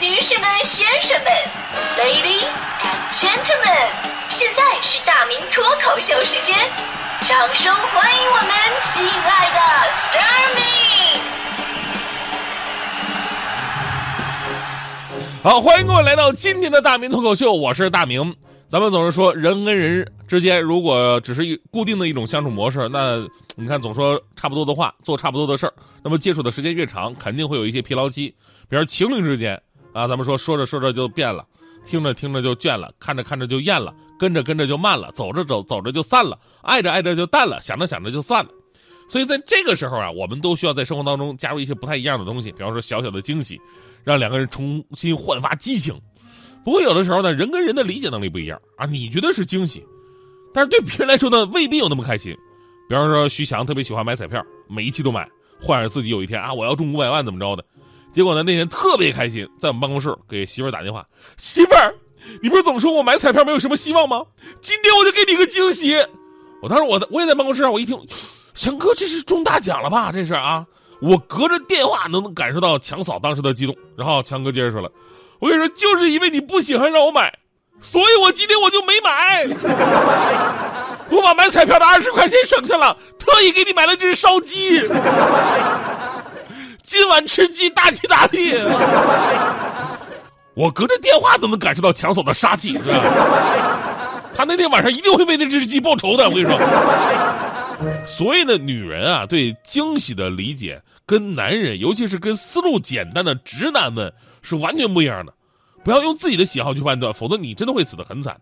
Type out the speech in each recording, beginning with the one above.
女士们、先生们，Ladies and Gentlemen，现在是大明脱口秀时间，掌声欢迎我们亲爱的 s t a r m y 好，欢迎各位来到今天的大明脱口秀，我是大明。咱们总是说人跟人之间，如果只是一固定的一种相处模式，那你看总说差不多的话，做差不多的事儿，那么接触的时间越长，肯定会有一些疲劳期。比如情侣之间啊，咱们说说着说着就变了，听着听着就倦了，看着看着就厌了，跟着跟着就慢了，走着走走着就散了，爱着爱着就淡了，想着想着就散了。所以在这个时候啊，我们都需要在生活当中加入一些不太一样的东西，比方说小小的惊喜，让两个人重新焕发激情。不过有的时候呢，人跟人的理解能力不一样啊。你觉得是惊喜，但是对别人来说呢，未必有那么开心。比方说徐翔特别喜欢买彩票，每一期都买，幻想自己有一天啊，我要中五百万怎么着的。结果呢，那天特别开心，在我们办公室给媳妇儿打电话：“媳妇儿，你不是总说我买彩票没有什么希望吗？今天我就给你个惊喜。”我当时我我也在办公室上，我一听，翔哥这是中大奖了吧？这是啊，我隔着电话能感受到强嫂当时的激动。然后强哥接着说了。我跟你说，就是因为你不喜欢让我买，所以我今天我就没买。我把买彩票的二十块钱省下了，特意给你买了只烧鸡。今晚吃鸡，大吉大利。我隔着电话都能感受到强嫂的杀气，是吧？他那天晚上一定会为那只鸡报仇的。我跟你说，所以呢，女人啊，对惊喜的理解跟男人，尤其是跟思路简单的直男们。是完全不一样的，不要用自己的喜好去判断，否则你真的会死得很惨。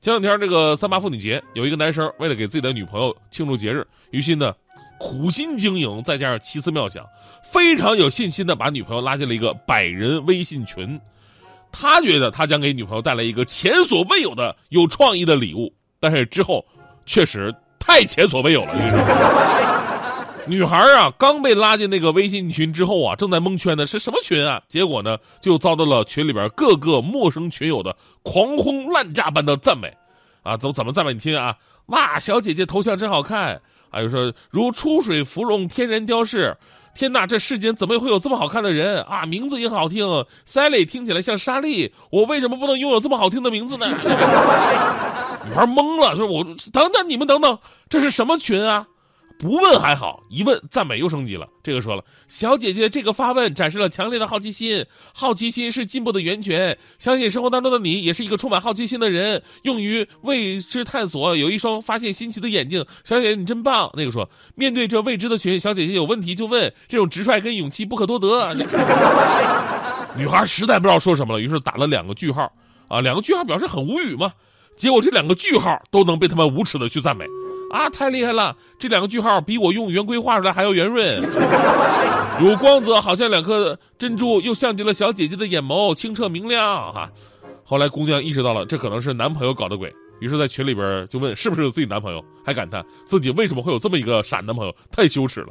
前两天这个三八妇女节，有一个男生为了给自己的女朋友庆祝节日，于是呢苦心经营，再加上奇思妙想，非常有信心的把女朋友拉进了一个百人微信群。他觉得他将给女朋友带来一个前所未有的有创意的礼物，但是之后确实太前所未有了。女孩啊，刚被拉进那个微信群之后啊，正在蒙圈呢，是什么群啊？结果呢，就遭到了群里边各个陌生群友的狂轰滥炸般的赞美，啊，怎怎么赞美？你听啊，哇，小姐姐头像真好看，还有说如出水芙蓉天然雕饰，天哪，这世间怎么会有这么好看的人啊？名字也好听，Sally 听起来像莎莉，我为什么不能拥有这么好听的名字呢？女孩懵了，说我等等你们等等，这是什么群啊？不问还好，一问赞美又升级了。这个说了，小姐姐这个发问展示了强烈的好奇心，好奇心是进步的源泉。相信生活当中的你也是一个充满好奇心的人，用于未知探索，有一双发现新奇的眼睛。小姐姐你真棒。那个说，面对这未知的群，小姐姐有问题就问，这种直率跟勇气不可多得。女孩实在不知道说什么了，于是打了两个句号，啊，两个句号表示很无语嘛。结果这两个句号都能被他们无耻的去赞美。啊，太厉害了！这两个句号比我用圆规画出来还要圆润，有光泽，好像两颗珍珠，又像极了小姐姐的眼眸，清澈明亮。哈，后来姑娘意识到了，这可能是男朋友搞的鬼，于是，在群里边就问是不是有自己男朋友，还感叹自己为什么会有这么一个傻男朋友，太羞耻了。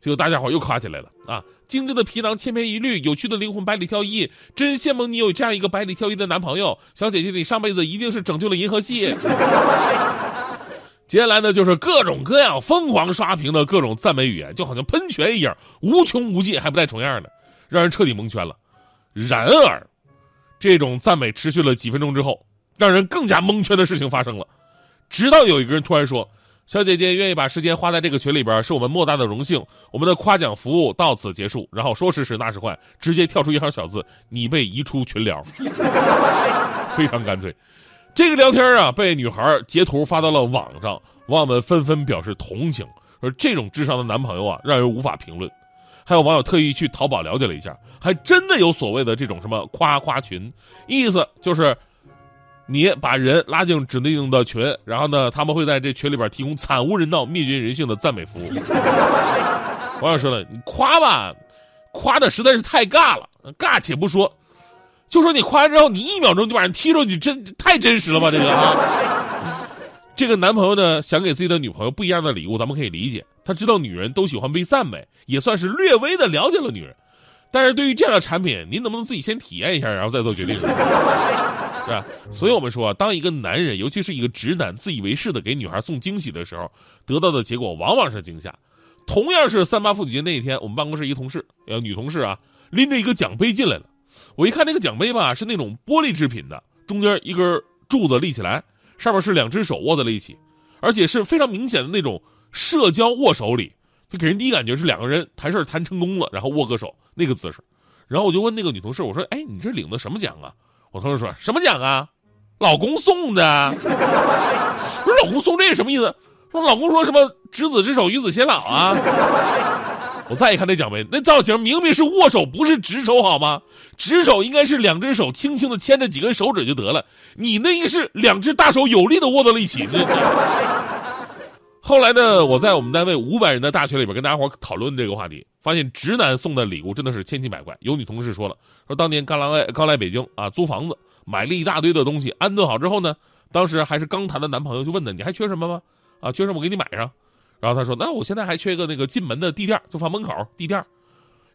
结果大家伙又夸起来了啊！精致的皮囊千篇一律，有趣的灵魂百里挑一，真羡慕你有这样一个百里挑一的男朋友。小姐姐，你上辈子一定是拯救了银河系。接下来呢，就是各种各样疯狂刷屏的各种赞美语言，就好像喷泉一样，无穷无尽，还不带重样的，让人彻底蒙圈了。然而，这种赞美持续了几分钟之后，让人更加蒙圈的事情发生了。直到有一个人突然说：“小姐姐愿意把时间花在这个群里边，是我们莫大的荣幸。我们的夸奖服务到此结束。”然后说时迟那时快，直接跳出一行小字：“你被移出群聊。”非常干脆。这个聊天啊，被女孩截图发到了网上，网友们纷纷表示同情，说这种智商的男朋友啊，让人无法评论。还有网友特意去淘宝了解了一下，还真的有所谓的这种什么夸夸群，意思就是你把人拉进指定的群，然后呢，他们会在这群里边提供惨无人道、灭绝人性的赞美服务。网友说了，你夸吧，夸的实在是太尬了，尬且不说。就说你夸完之后，你一秒钟就把人踢出去，真太真实了吧？这个啊，这个男朋友呢，想给自己的女朋友不一样的礼物，咱们可以理解。他知道女人都喜欢被赞美，也算是略微的了解了女人。但是对于这样的产品，您能不能自己先体验一下，然后再做决定？是吧？所以我们说，当一个男人，尤其是一个直男，自以为是的给女孩送惊喜的时候，得到的结果往往是惊吓。同样是三八妇女节那一天，我们办公室一同事，呃，女同事啊，拎着一个奖杯进来了。我一看那个奖杯吧，是那种玻璃制品的，中间一根柱子立起来，上面是两只手握在了一起，而且是非常明显的那种社交握手礼，就给人第一感觉是两个人谈事谈成功了，然后握个手那个姿势。然后我就问那个女同事，我说：“哎，你这领的什么奖啊？”我同事说什么奖啊？老公送的。不是老公送这是什么意思？说老公说什么“执子之手，与子偕老”啊？我再一看那奖杯，那造型明明是握手，不是执手，好吗？执手应该是两只手轻轻的牵着几根手指就得了，你那个是两只大手有力的握到了一起。后来呢，我在我们单位五百人的大学里边跟大家伙讨论这个话题，发现直男送的礼物真的是千奇百怪。有女同事说了，说当年刚来刚来北京啊，租房子买了一大堆的东西，安顿好之后呢，当时还是刚谈的男朋友就问他，你还缺什么吗？啊，缺什么我给你买上。然后他说：“那我现在还缺一个那个进门的地垫，就放门口地垫。”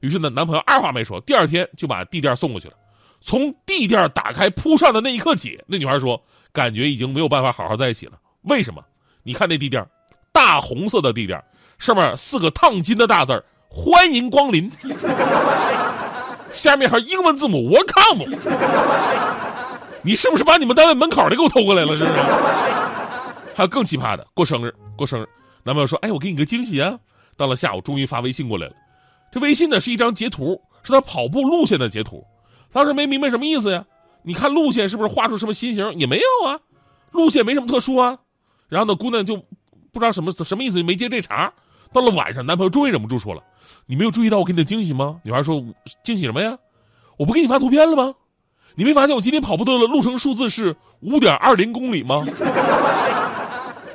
于是呢，男朋友二话没说，第二天就把地垫送过去了。从地垫打开铺上的那一刻起，那女孩说：“感觉已经没有办法好好在一起了。为什么？你看那地垫，大红色的地垫，上面四个烫金的大字欢迎光临。下面还英文字母 Welcome。你是不是把你们单位门口的给我偷过来了？是不是？还有更奇葩的，过生日，过生日。”男朋友说：“哎，我给你个惊喜啊！”到了下午，终于发微信过来了。这微信呢是一张截图，是他跑步路线的截图。当时没明白什么意思呀？你看路线是不是画出什么心形？也没有啊，路线没什么特殊啊。然后呢，姑娘就不知道什么什么意思，就没接这茬。到了晚上，男朋友终于忍不住说了：“你没有注意到我给你的惊喜吗？”女孩说：“惊喜什么呀？我不给你发图片了吗？你没发现我今天跑步的路程数字是五点二零公里吗？”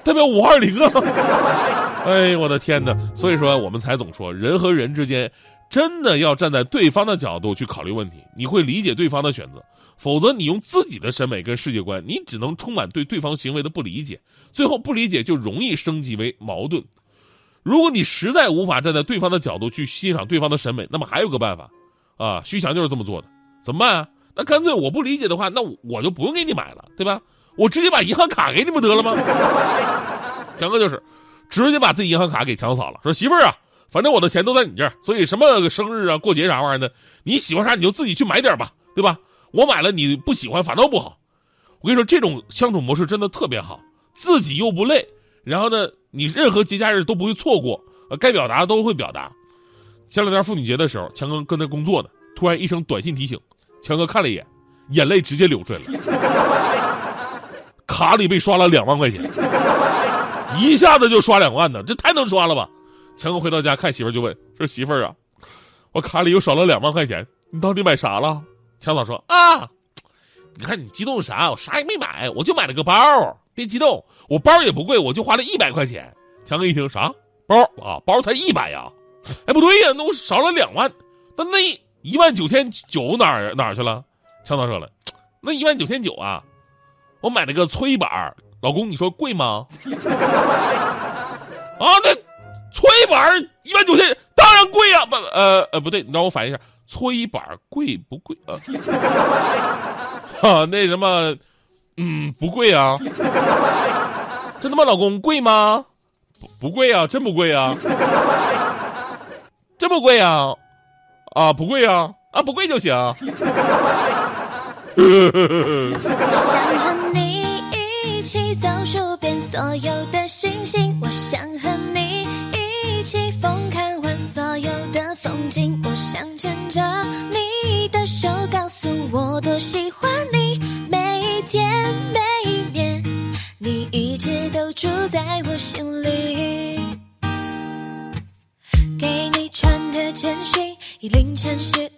代表五二零啊！哎，我的天哪！所以说，我们才总说，人和人之间，真的要站在对方的角度去考虑问题，你会理解对方的选择。否则，你用自己的审美跟世界观，你只能充满对对方行为的不理解，最后不理解就容易升级为矛盾。如果你实在无法站在对方的角度去欣赏对方的审美，那么还有个办法，啊，徐翔就是这么做的。怎么办啊？那干脆我不理解的话，那我就不用给你买了，对吧？我直接把银行卡给你不得了吗？强哥就是，直接把自己银行卡给强嫂了，说媳妇儿啊，反正我的钱都在你这儿，所以什么生日啊、过节啥玩意儿的，你喜欢啥你就自己去买点吧，对吧？我买了你不喜欢反倒不好。我跟你说，这种相处模式真的特别好，自己又不累，然后呢，你任何节假日都不会错过，呃，该表达的都会表达。前两天妇女节的时候，强哥跟他工作呢，突然一声短信提醒，强哥看了一眼，眼泪直接流出来了，卡里被刷了两万块钱。一下子就刷两万呢，这太能刷了吧！强哥回到家看媳妇就问说：“媳妇儿啊，我卡里又少了两万块钱，你到底买啥了？”强嫂说：“啊，你看你激动啥？我啥也没买，我就买了个包。别激动，我包也不贵，我就花了一百块钱。”强哥一听啥包啊？包才一百呀？哎，不对呀，那我少了两万，那那一万九千九哪儿哪儿去了？强嫂说了，那一万九千九啊，我买了个搓衣板。老公，你说贵吗？啊，那搓衣板一万九千，当然贵呀！不，呃呃，不对，你让我反应一下，搓衣板贵不贵啊？哈，那什么，嗯，不贵啊。真的吗，老公？贵吗？不贵啊，真不贵啊。真不贵啊？啊，不贵啊？啊，不贵就行。想和你一起走数遍所有的星星，我想和你一起疯，看完所有的风景。我想牵着你的手，告诉我多喜欢你。每一天，每一年，你一直都住在我心里。给你传的简讯，已凌晨十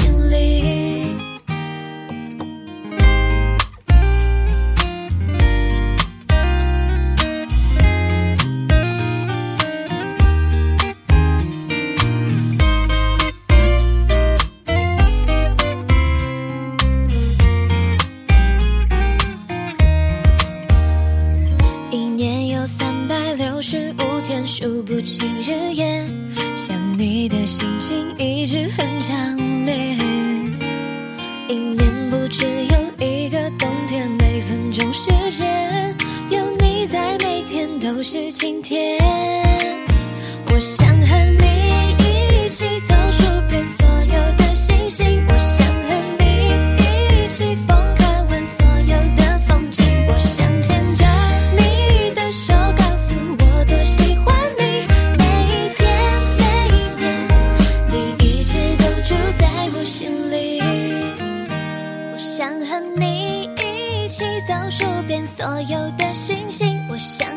心里一年有三百六十五天数不清日夜想你的心情一直很讲一年不只有一个冬天每分钟时间有你在每天都是晴天。走遍所有的星星我想